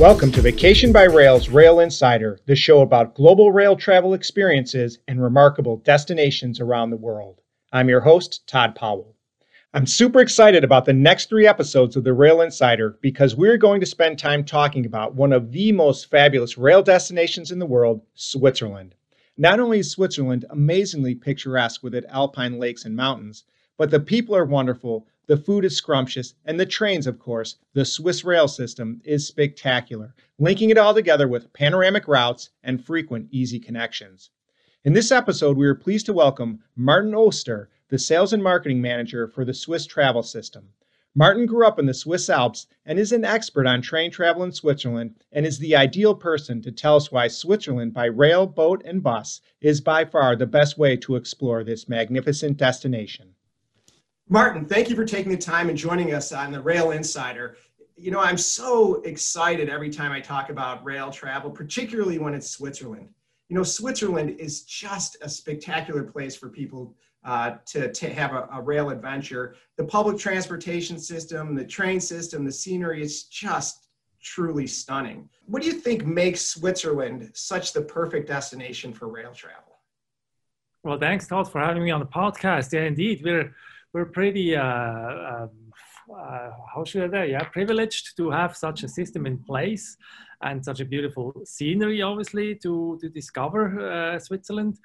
Welcome to Vacation by Rail's Rail Insider, the show about global rail travel experiences and remarkable destinations around the world. I'm your host, Todd Powell. I'm super excited about the next three episodes of the Rail Insider because we're going to spend time talking about one of the most fabulous rail destinations in the world, Switzerland. Not only is Switzerland amazingly picturesque with its alpine lakes and mountains, but the people are wonderful, the food is scrumptious, and the trains, of course, the Swiss rail system is spectacular, linking it all together with panoramic routes and frequent easy connections. In this episode, we are pleased to welcome Martin Oester, the Sales and Marketing Manager for the Swiss Travel System. Martin grew up in the Swiss Alps and is an expert on train travel in Switzerland and is the ideal person to tell us why Switzerland by rail, boat, and bus is by far the best way to explore this magnificent destination. Martin, thank you for taking the time and joining us on the Rail Insider. You know, I'm so excited every time I talk about rail travel, particularly when it's Switzerland. You know, Switzerland is just a spectacular place for people uh, to, to have a, a, rail adventure. The public transportation system, the train system, the scenery is just truly stunning. What do you think makes Switzerland such the perfect destination for rail travel? Well, thanks, Todd, for having me on the podcast. Yeah, indeed, we're we're pretty uh, um, uh, how should I say? Yeah, privileged to have such a system in place and such a beautiful scenery, obviously, to to discover uh, Switzerland.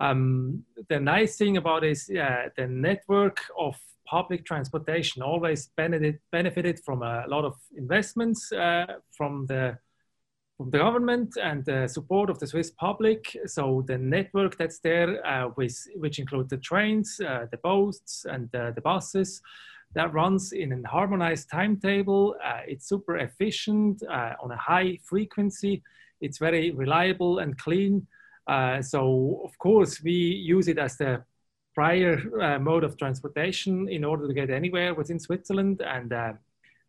Um, the nice thing about is the network of public transportation always benefited, benefited from a lot of investments uh, from the from the government and the support of the Swiss public. So the network that's there, uh, with, which includes the trains, uh, the boats, and uh, the buses, that runs in a harmonized timetable. Uh, it's super efficient uh, on a high frequency. It's very reliable and clean. Uh, so of course we use it as the prior mode of transportation in order to get anywhere within Switzerland and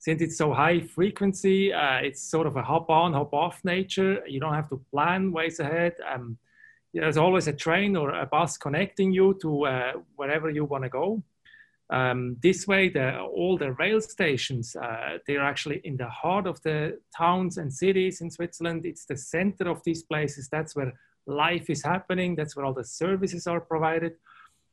since it's so high frequency, uh, it's sort of a hop on, hop off nature. You don't have to plan ways ahead. Um, there's always a train or a bus connecting you to uh, wherever you want to go. Um, this way, the, all the rail stations, uh, they're actually in the heart of the towns and cities in Switzerland. It's the center of these places. That's where life is happening. That's where all the services are provided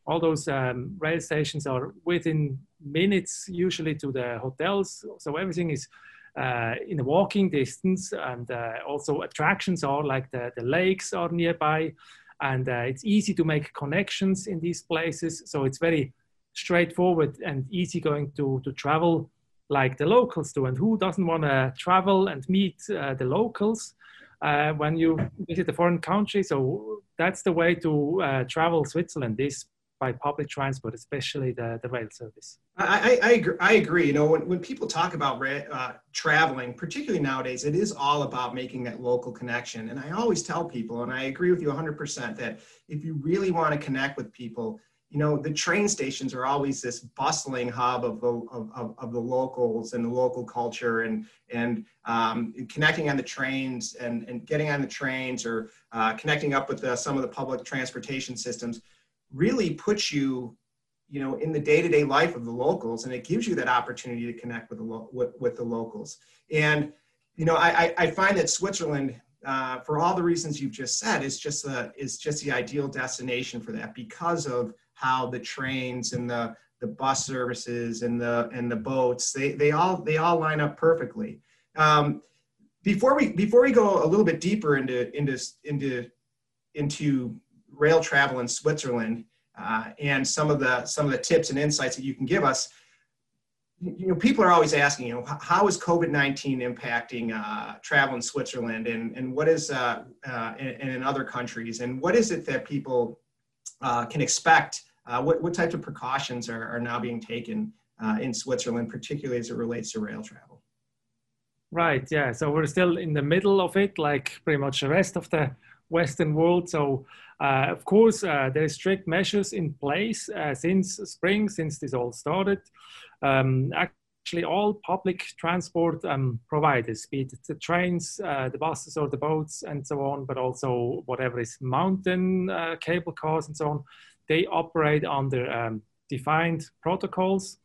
all those um, rail stations are within minutes usually to the hotels. So everything is uh, in a walking distance and uh, also attractions are like the, the lakes are nearby. And uh, it's easy to make connections in these places. So it's very straightforward and easy going to, to travel like the locals do. And who doesn't want to travel and meet uh, the locals uh, when you visit a foreign country? So that's the way to uh, travel switzerland is by public transport, especially the, the rail service. I, I, I, agree, I agree. You know, when, when people talk about uh, traveling, particularly nowadays, it is all about making that local connection. And I always tell people, and I agree with you 100%, that if you really want to connect with people, you know, the train stations are always this bustling hub of the, of, of, of the locals and the local culture and, and um, connecting on the trains and, and getting on the trains or uh, connecting up with the, some of the public transportation systems really puts you you know in the day-to-day life of the locals and it gives you that opportunity to connect with the lo- with, with the locals. And you know i i find that switzerland uh, for all the reasons you've just said is just the is just the ideal destination for that because of how the trains and the the bus services and the and the boats they they all they all line up perfectly. Um, before we before we go a little bit deeper into into into into rail travel in Switzerland uh, and some of the some of the tips and insights that you can give us. You know, people are always asking, you know, how is COVID-19 impacting uh, travel in Switzerland and, and what is, uh, uh and, in other countries, and what is it that people uh, can expect? Uh, what, what types of precautions are, are now being taken in Switzerland, particularly as it relates to rail travel? Right, yeah. So we're still in the middle of it, like pretty much the rest of the Western world. So, uh, of course, uh, there are strict measures in place uh, since spring, since this all started. Um, actually, all public transport um, providers, be it the trains, uh, the buses, or the boats, and so on, but also whatever is mountain uh, cable cars and so on, they operate under um, defined protocols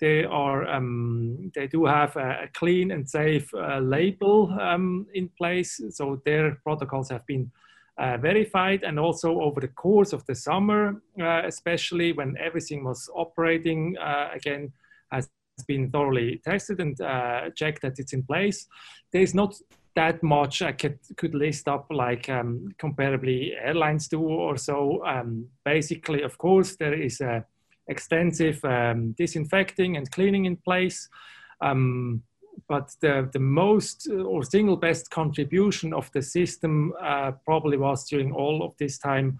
they are um, they do have a, clean and safe uh, label um, in place. So their protocols have been uh, verified, and also over the course of the summer, uh, especially when everything was operating uh, again, has been thoroughly tested and uh, checked that it's in place. There's not that much I could, could list up like um, comparably airlines do or so. Um, basically, of course, there is extensive um, disinfecting and cleaning in place. Um, but the, the most uh, or single best contribution of the system uh, probably was during all of this time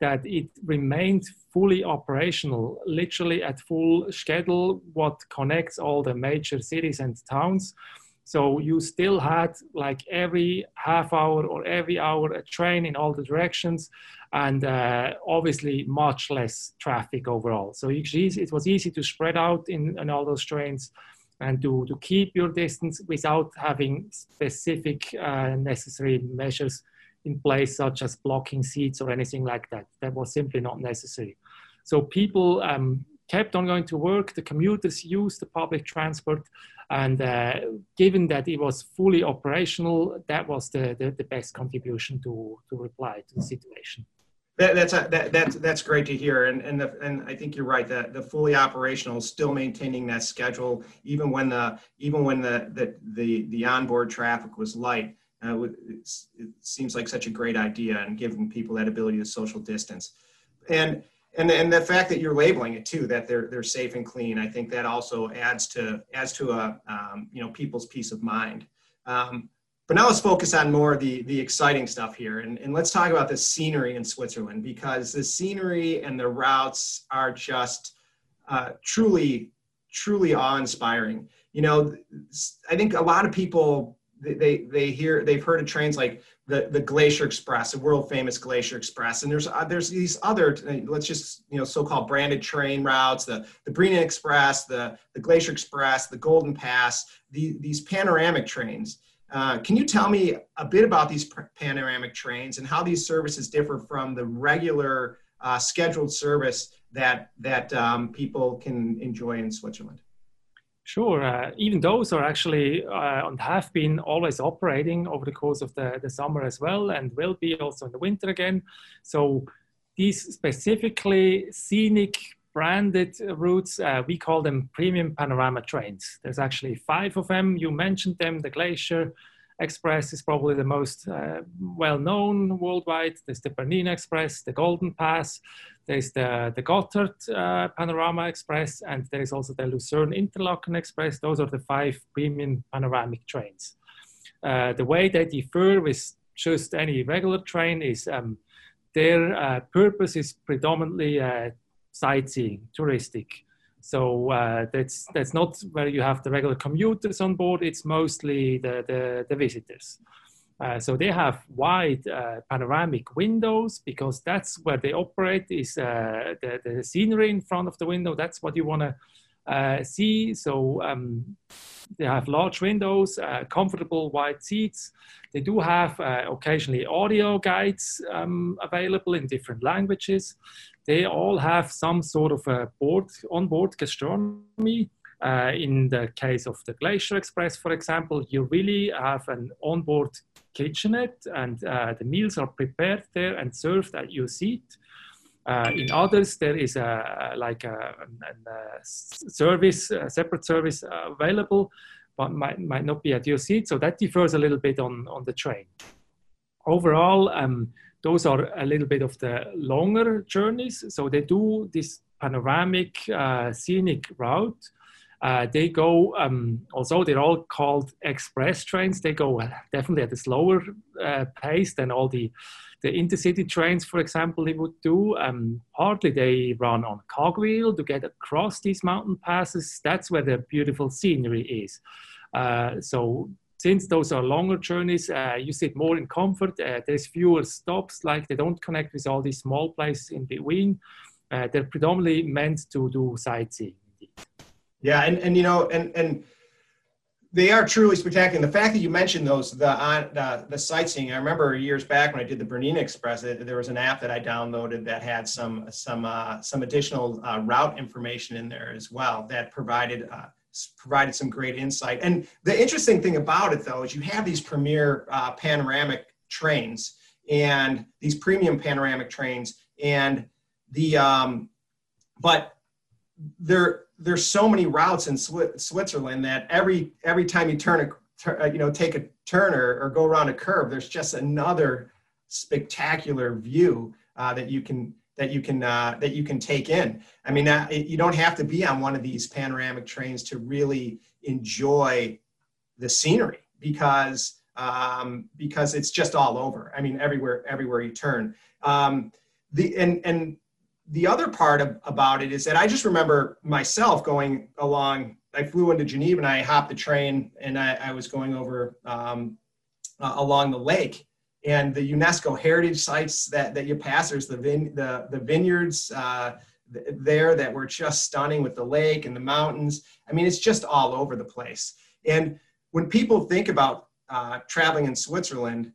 that it remained fully operational, literally at full schedule, what connects all the major cities and towns. So you still had like every half hour or every hour a train in all the directions, and uh, obviously much less traffic overall. So it was easy to spread out in, in all those trains and to, to keep your distance without having specific uh, necessary measures in place, such as blocking seats or anything like that. That was simply not necessary. So people um, kept on going to work, the commuters used the public transport, and uh, given that it was fully operational, that was the, the, the, best contribution to, to reply to the situation. That, that's a, that, that's that's great to hear, and and the, and I think you're right that the fully operational, still maintaining that schedule, even when the even when the the the, the onboard traffic was light, uh, it seems like such a great idea, and giving people that ability to social distance, and and and the fact that you're labeling it too that they're they're safe and clean i think that also adds to adds to a um, you know people's peace of mind. Um, but now let's focus on more of the the exciting stuff here. And, and let's talk about the scenery in switzerland because the scenery and the routes are just uh, truly truly awe-inspiring. You know i think a lot of people they they hear they've heard of trains like the the Glacier Express, the world famous Glacier Express, and there's uh, there's these other let's just you know so-called branded train routes, the the Bernina Express, the the Glacier Express, the Golden Pass, the, these panoramic trains. Uh, can you tell me a bit about these panoramic trains and how these services differ from the regular uh, scheduled service that that um, people can enjoy in Switzerland? Sure. Uh, even those are actually uh, and have been always operating over the course of the, the summer as well and will be also in the winter again. So these specifically scenic branded routes, uh, we call them premium panorama trains. There's actually five of them. You mentioned them, the Glacier Express is probably the most uh, well known worldwide. There's the Bernina Express, the Golden Pass, there's the, the Gotthard uh, Panorama Express, and there is also the Lucerne Interlaken Express. Those are the five premium panoramic trains. Uh, the way they differ with just any regular train is um, their uh, purpose is predominantly uh, sightseeing, touristic. So uh, that's that's not where you have the regular commuters on board. It's mostly the the, the visitors. Uh, so they have wide uh, panoramic windows because that's where they operate is uh, the, the scenery in front of the window. That's what you want to see. So um, they have large windows, uh, comfortable wide seats. They do have occasionally audio guides um, available in different languages. They all have some sort of a board, onboard gastronomy uh, in the case of the Glacier Express, for example, you really have an onboard kitchenette and uh, the meals are prepared there and served at your seat. Uh, in others, there is a, like a, a, a service, a separate service available, but might, might not be at your seat. So that differs a little bit on, on the train. Overall, um, those are a little bit of the longer journeys. So they do this panoramic uh, scenic route uh, they go, um, although they're all called express trains, they go definitely at a slower uh, pace than all the, the intercity trains, for example, they would do. Um, partly they run on cogwheel to get across these mountain passes. That's where the beautiful scenery is. Uh, so since those are longer journeys, uh, you sit more in comfort. Uh, there's fewer stops, like they don't connect with all these small places in between. Uh, they're predominantly meant to do sightseeing. Yeah, and and you know, and and they are truly spectacular. the fact that you mentioned those the uh, the, sightseeing, I remember years back when I did the Bernina Express, there was an app that I downloaded that had some some uh, some additional uh, route information in there as well that provided uh, provided some great insight. And the interesting thing about it though is you have these premier uh, panoramic trains and these premium panoramic trains and the um, but they're there's so many routes in Switzerland that every every time you turn a uh, you know take a turn or, or go around a curve, there's just another spectacular view uh, that you can that you can uh, that you can take in. I mean, uh, you don't have to be on one of these panoramic trains to really enjoy the scenery because um, because it's just all over. I mean, everywhere everywhere you turn. Um, the and and the other part of, about it is that I just remember myself going along. I flew into Geneva and I hopped the train and I, I was going over um, uh, along the lake and the UNESCO heritage sites that, that you pass. There's the vin, the, the vineyards uh, there that were just stunning with the lake and the mountains. I mean, it's just all over the place. And when people think about uh, traveling in Switzerland,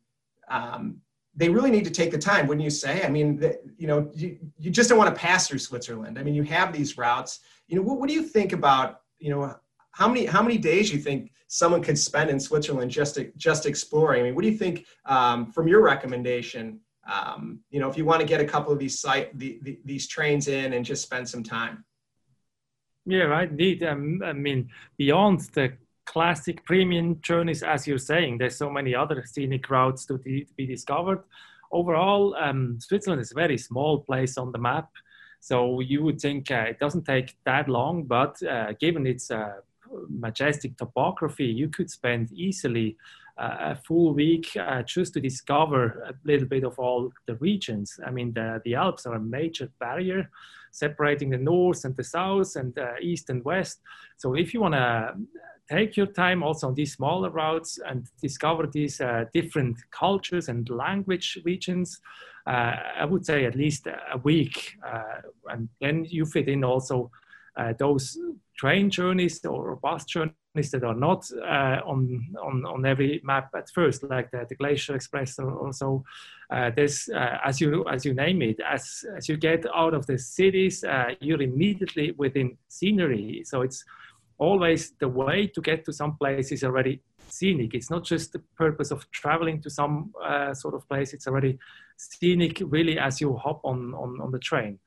um, they really need to take the time, wouldn't you say? I mean, you know, you, you just don't want to pass through Switzerland. I mean, you have these routes. You know, what, what do you think about, you know, how many how many days you think someone could spend in Switzerland just to, just exploring? I mean, what do you think um, from your recommendation? Um, you know, if you want to get a couple of these site the, the, these trains in and just spend some time. Yeah, right. Indeed. Um, I mean, beyond the classic premium journeys, as you're saying. There's so many other scenic routes to, be discovered. Overall, um, Switzerland is a very small place on the map. So you would think uh, it doesn't take that long, but uh, given its uh, majestic topography, you could spend easily uh, a full week uh, just to discover a little bit of all the regions. I mean, the, the Alps are a major barrier separating the north and the south and uh, east and west. So if you want to take your time also on these smaller routes and discover these uh, different cultures and language regions. Uh, I would say at least a week, uh, and then you fit in also uh, those train journeys or bus journeys that are not uh, on, on on every map at first, like the, the Glacier Express or, or so. Uh, as you as you name it, as as you get out of the cities, you're immediately within scenery. So it's always the way to get to some place is already scenic. It's not just the purpose of traveling to some uh, sort of place. It's already scenic, really, as you hop on on, on the train.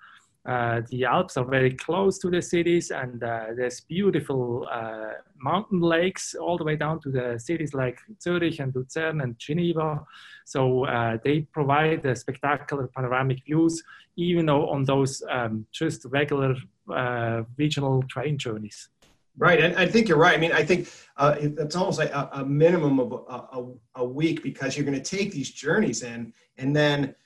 Uh, the Alps are very close to the cities, and uh, there's beautiful uh, mountain lakes all the way down to the cities like Zurich and Lucerne and Geneva. So uh, they provide the spectacular panoramic views, even though on those um, just regular uh, regional train journeys. Right, and I think you're right. I mean, I think uh, it's almost like a, a minimum of a, a, a, week because you're going to take these journeys in, and then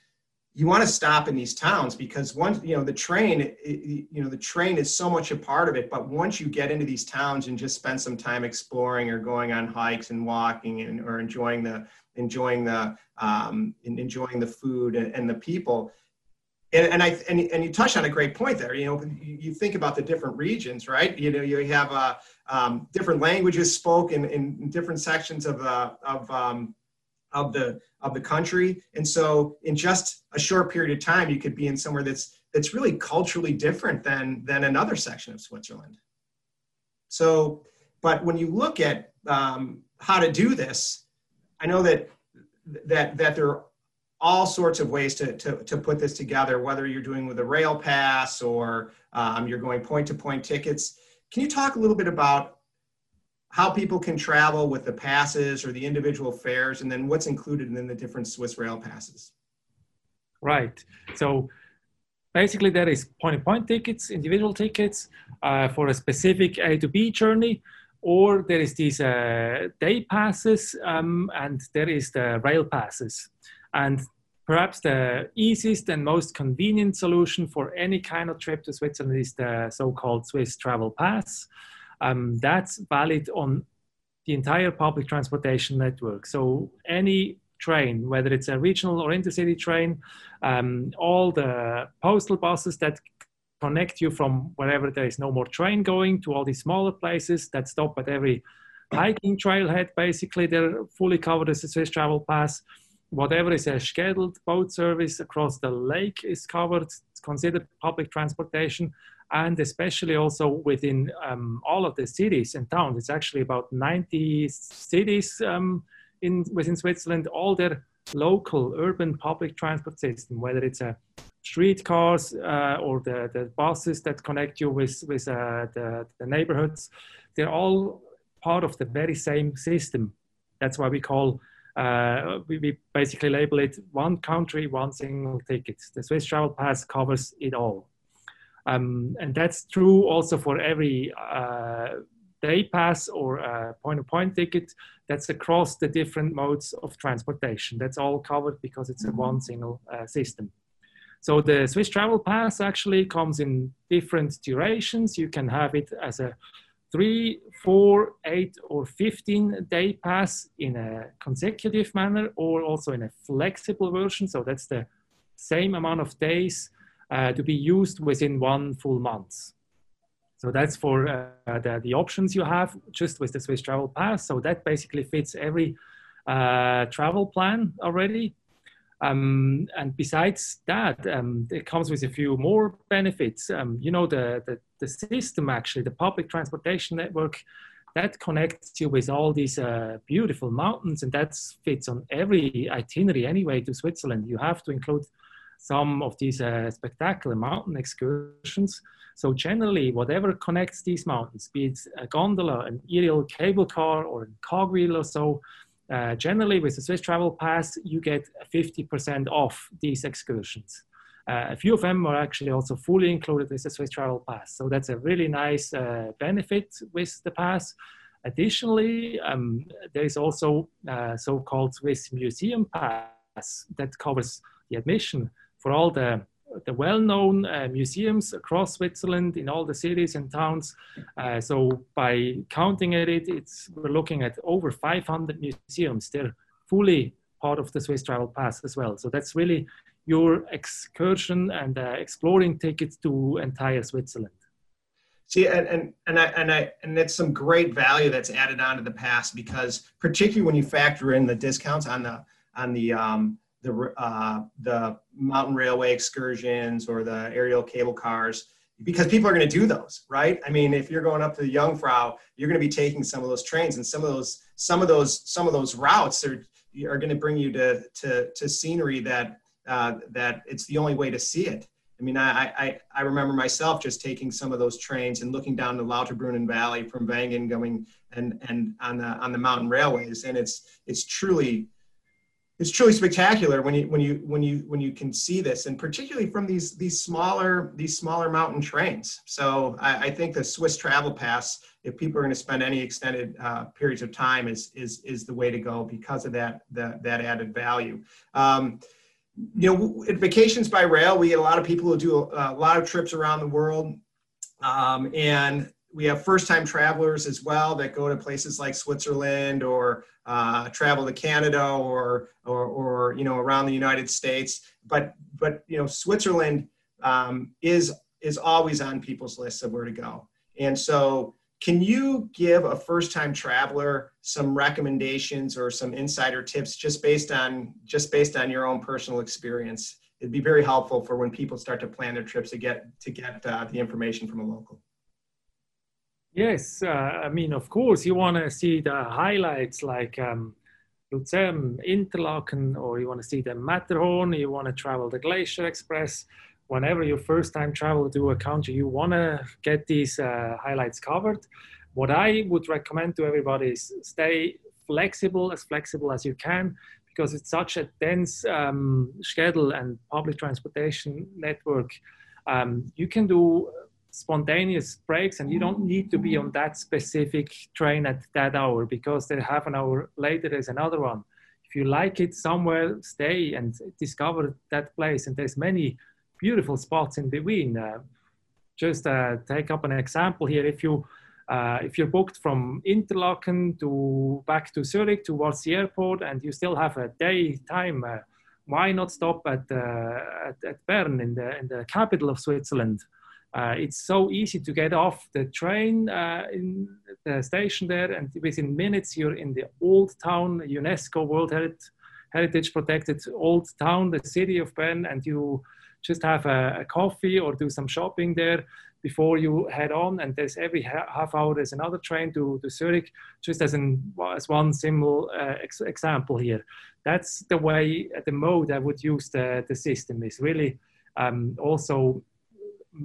you want to stop in these towns because once you know the train, it, you know the train is so much a part of it. But once you get into these towns and just spend some time exploring or going on hikes and walking and or enjoying the enjoying the um, enjoying the food and, and the people, and, and I and, and you touched on a great point there. You know, you, you think about the different regions, right? You know, you have uh, um, different languages spoken in, in, different sections of uh, of um, of the of the country, and so in just a short period of time, you could be in somewhere that's that's really culturally different than than another section of Switzerland. So, but when you look at um, how to do this, I know that that that there all sorts of ways to, to, to put this together, whether you're doing with a rail pass or um, you're going point to point tickets. Can you talk a little bit about how people can travel with the passes or the individual fares and then what's included in the different Swiss rail passes? Right. So basically there is point to point tickets, individual tickets uh, for a specific A to B journey or there is these uh, day passes um, and there is the rail passes. And perhaps the easiest and most convenient solution for any kind of trip to Switzerland is the so-called Swiss Travel Pass. Um, that's valid on the entire public transportation network. So any train, whether it's a regional or intercity train, um, all the postal buses that connect you from wherever there is no more train going to all these smaller places that stop at every hiking trailhead, basically, they're fully covered as a Swiss Travel Pass. Whatever is a scheduled boat service across the lake is covered. It's considered public transportation and especially also within um, all of the cities and towns. It's actually about 90 cities um, in within Switzerland. All their local urban public transport system, whether it's a streetcars uh, or the, the buses that connect you with, with uh, the, the neighborhoods, they're all part of the very same system. That's why we call, uh, we, we, basically label it one country, one single ticket. The Swiss Travel Pass covers it all. Um, and that's true also for every uh, day pass or uh, point-to-point ticket that's across the different modes of transportation. That's all covered because it's a one single uh, system. So the Swiss Travel Pass actually comes in different durations. You can have it as a three, four, eight, or 15 day pass in a consecutive manner or also in a flexible version. So that's the same amount of days uh, to be used within one full month. So that's for uh, the, the options you have just with the Swiss Travel Pass. So that basically fits every uh, travel plan already. Um, and besides that, um, it comes with a few more benefits. Um, you know, the, the, the, system actually, the public transportation network, that connects you with all these uh, beautiful mountains, and that fits on every itinerary anyway to Switzerland. You have to include some of these uh, spectacular mountain excursions. So generally, whatever connects these mountains, be it a gondola, an aerial cable car, or a cogwheel or so, uh, generally, with the Swiss Travel Pass, you get 50% off these excursions. Uh, a few of them are actually also fully included with the Swiss Travel Pass. So that's a really nice uh, benefit with the pass. Additionally, um, there is also uh, so-called Swiss Museum Pass that covers the admission for all the the well-known uh, museums across Switzerland in all the cities and towns. Uh, so by counting at it, it's we're looking at over 500 museums. They're fully part of the Swiss Travel Pass as well. So that's really your excursion and uh, exploring tickets to entire Switzerland. See, and and and I and I and it's some great value that's added onto the pass because particularly when you factor in the discounts on the on the um, the uh, the mountain railway excursions or the aerial cable cars because people are going to do those right? I mean if you're going up to the jungfrau you're going to be taking some of those trains and some of those some of those some of those routes are are going to bring you to to to scenery that uh, that it's the only way to see it. I mean I, I i remember myself just taking some of those trains and looking down the lauterbrunnen valley from Wengen going and and on the on the mountain railways and it's it's truly it's truly spectacular when you when you when you when you can see this and particularly from these these smaller these smaller mountain trains. So i, I think the swiss travel pass if people are going to spend any extended uh, periods of time is is is the way to go because of that that, that added value. Um, you know vacations by rail we get a lot of people who do a, a lot of trips around the world. Um, and we have first time travelers as well that go to places like Switzerland or uh, travel to Canada or, or, or, you know, around the United States. But, but you know, Switzerland um, is, is always on people's lists of where to go. And so can you give a first time traveler some recommendations or some insider tips just based on, just based on your own personal experience? It'd be very helpful for when people start to plan their trips to get, to get uh, the information from a local. Yes, uh, I mean, of course, you want to see the highlights like um, Interlaken, or you want to see the Matterhorn, you want to travel the Glacier Express. Whenever you first time travel to a country, you want to get these uh, highlights covered. What I would recommend to everybody is stay flexible, as flexible as you can, because it's such a dense um, schedule and public transportation network. Um, you can do spontaneous breaks and you don't need to be on that specific train at that hour because then half an hour later there's another one. If you like it somewhere stay and discover that place. And there's many beautiful spots in between. Uh, just uh, take up an example here. If you uh, if you're booked from Interlaken to back to Zurich towards the airport and you still have a day time, uh, why not stop at, uh, at, at Bern in the in the capital of Switzerland? Uh, it's so easy to get off the train uh, in the station there, and within minutes you're in the old town, UNESCO World Heritage, Protected Old Town, the city of Bern, and you just have a, a, coffee or do some shopping there before you head on. And there's every half hour there's another train to, to Zurich, just as, an, as one simple uh, ex example here. That's the way, the mode I would use the, the system is really um, also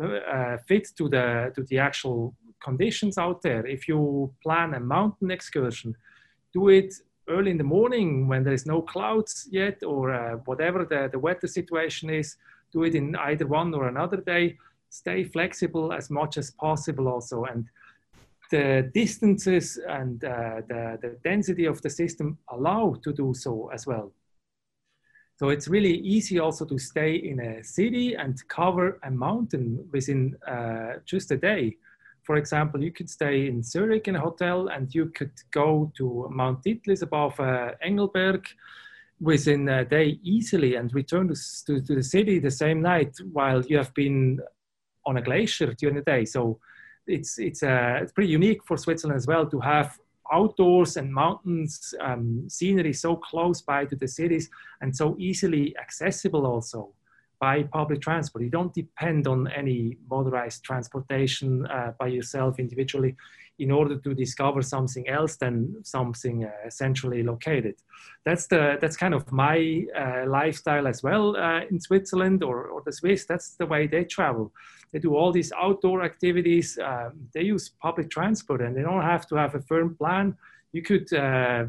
uh, fit to the, to the actual conditions out there. If you plan a mountain excursion, do it early in the morning when there is no clouds yet or uh, whatever the, the weather situation is. Do it in either one or another day. Stay flexible as much as possible also. And the distances and uh, the, the density of the system allow to do so as well so it's really easy also to stay in a city and cover a mountain within uh, just a day for example, you could stay in Zurich in a hotel and you could go to Mount Titlis above uh, Engelberg within a day easily and return to, to, to, the city the same night while you have been on a glacier during the day. So it's, it's, uh, it's pretty unique for Switzerland as well to have outdoors and mountains um, scenery so close by to the cities and so easily accessible also by public transport. You don't depend on any motorized transportation uh, by yourself individually in order to discover something else than something uh, centrally located. That's the that's kind of my uh, lifestyle as well uh, in Switzerland or, or the Swiss. That's the way they travel. They do all these outdoor activities. Um, they use public transport and they don't have to have a firm plan. You could uh,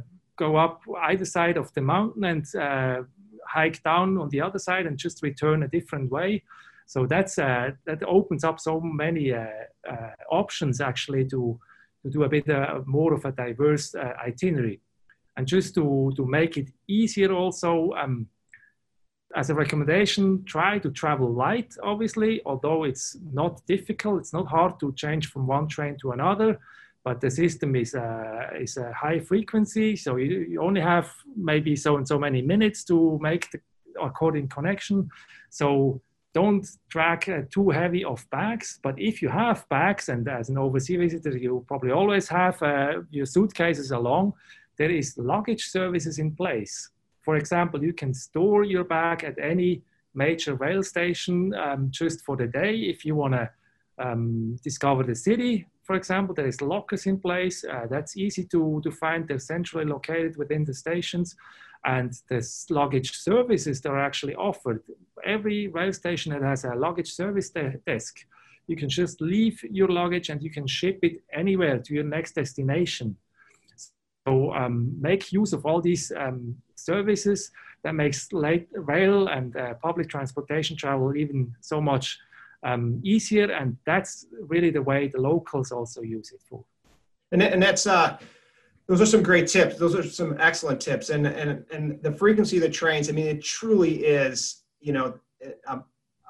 go up either side of the mountain and uh, hike down on the other side and just return a different way. So that's uh, that opens up so many uh, uh, options actually to to do a bit uh, more of a diverse uh, itinerary, and just to to make it easier also. Um, as a recommendation, try to travel light, obviously, although it's not difficult, it's not hard to change from one train to another but the system is a, is a high frequency. So you, you only have maybe so and so many minutes to make the according connection. So don't drag uh, too heavy of bags. But if you have bags, and as an overseas visitor, you probably always have uh, your suitcases along, there is luggage services in place. For example, you can store your bag at any major rail station um, just for the day if you want to um, discover the city for example, there is lockers in place. Uh, that's easy to, to find. They're centrally located within the stations. And the luggage services that are actually offered. Every rail station that has a luggage service de desk, you can just leave your luggage and you can ship it anywhere to your next destination. So um, make use of all these um, services that makes late rail and uh, public transportation travel even so much um, easier. And that's really the way the locals also use it for. And, and that's, uh, those are some great tips. Those are some excellent tips. And, and, and the frequency of the trains, I mean, it truly is, you know, a,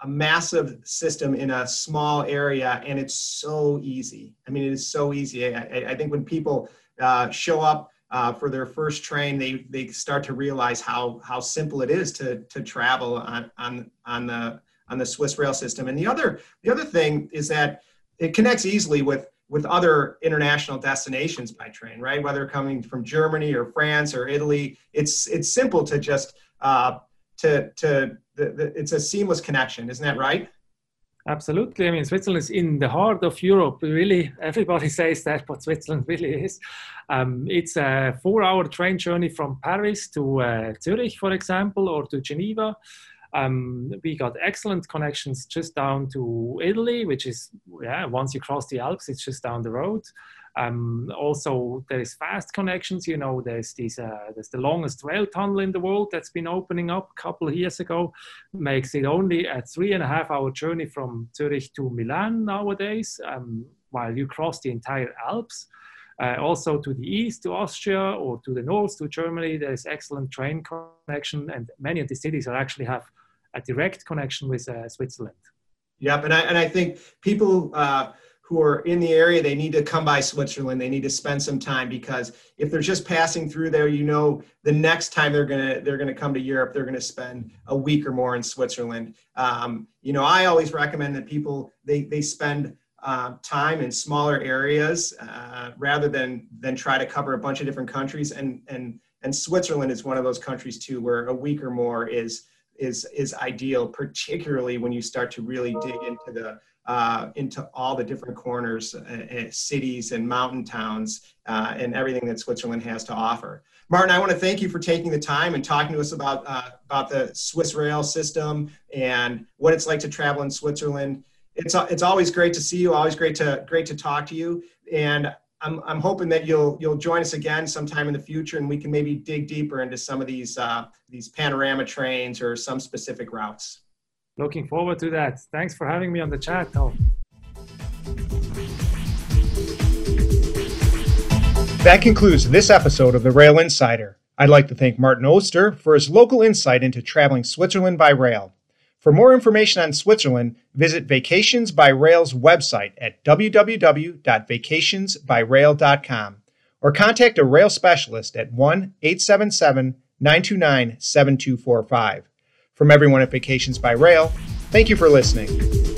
a massive system in a small area and it's so easy. I mean, it is so easy. I, I think when people uh, show up uh, for their first train, they, they start to realize how, how simple it is to, to travel on, on, on the, on the Swiss rail system. And the other the other thing is that it connects easily with with other international destinations by train, right? Whether coming from Germany or France or Italy, it's it's simple to just uh, to to the, the, it's a seamless connection, isn't that right? Absolutely. I mean, Switzerland is in the heart of Europe. Really, everybody says that, but Switzerland really is. Um, it's a four-hour train journey from Paris to uh, Zurich, for example, or to Geneva. Um, we got excellent connections just down to Italy, which is, yeah, once you cross the Alps, it's just down the road. Um, also, there is fast connections. You know, there's this, uh, there's the longest rail tunnel in the world that's been opening up a couple of years ago. Makes it only a three and a half hour journey from Zurich to Milan nowadays, um, while you cross the entire Alps. Uh, also to the east to Austria or to the north to Germany, there is excellent train connection, and many of the cities are actually have a direct connection with uh, Switzerland. Yep, and I and I think people uh, who are in the area, they need to come by Switzerland. They need to spend some time because if they're just passing through there, you know, the next time they're gonna they're gonna come to Europe, they're gonna spend a week or more in Switzerland. Um, you know, I always recommend that people they they spend uh, time in smaller areas uh, rather than than try to cover a bunch of different countries. And and and Switzerland is one of those countries too, where a week or more is is is ideal, particularly when you start to really dig into the uh, into all the different corners, uh, cities and mountain towns, uh, and everything that Switzerland has to offer. Martin, I want to thank you for taking the time and talking to us about uh, about the Swiss rail system and what it's like to travel in Switzerland. It's it's always great to see you. Always great to great to talk to you. And I'm, I'm hoping that you'll you'll join us again sometime in the future, and we can maybe dig deeper into some of these uh, these panorama trains or some specific routes. Looking forward to that. Thanks for having me on the chat, Tom. That concludes this episode of the Rail Insider. I'd like to thank Martin Oester for his local insight into traveling Switzerland by rail. For more information on Switzerland, visit Vacations by Rail's website at www.vacationsbyrail.com or contact a rail specialist at 1 877 929 7245. From everyone at Vacations by Rail, thank you for listening.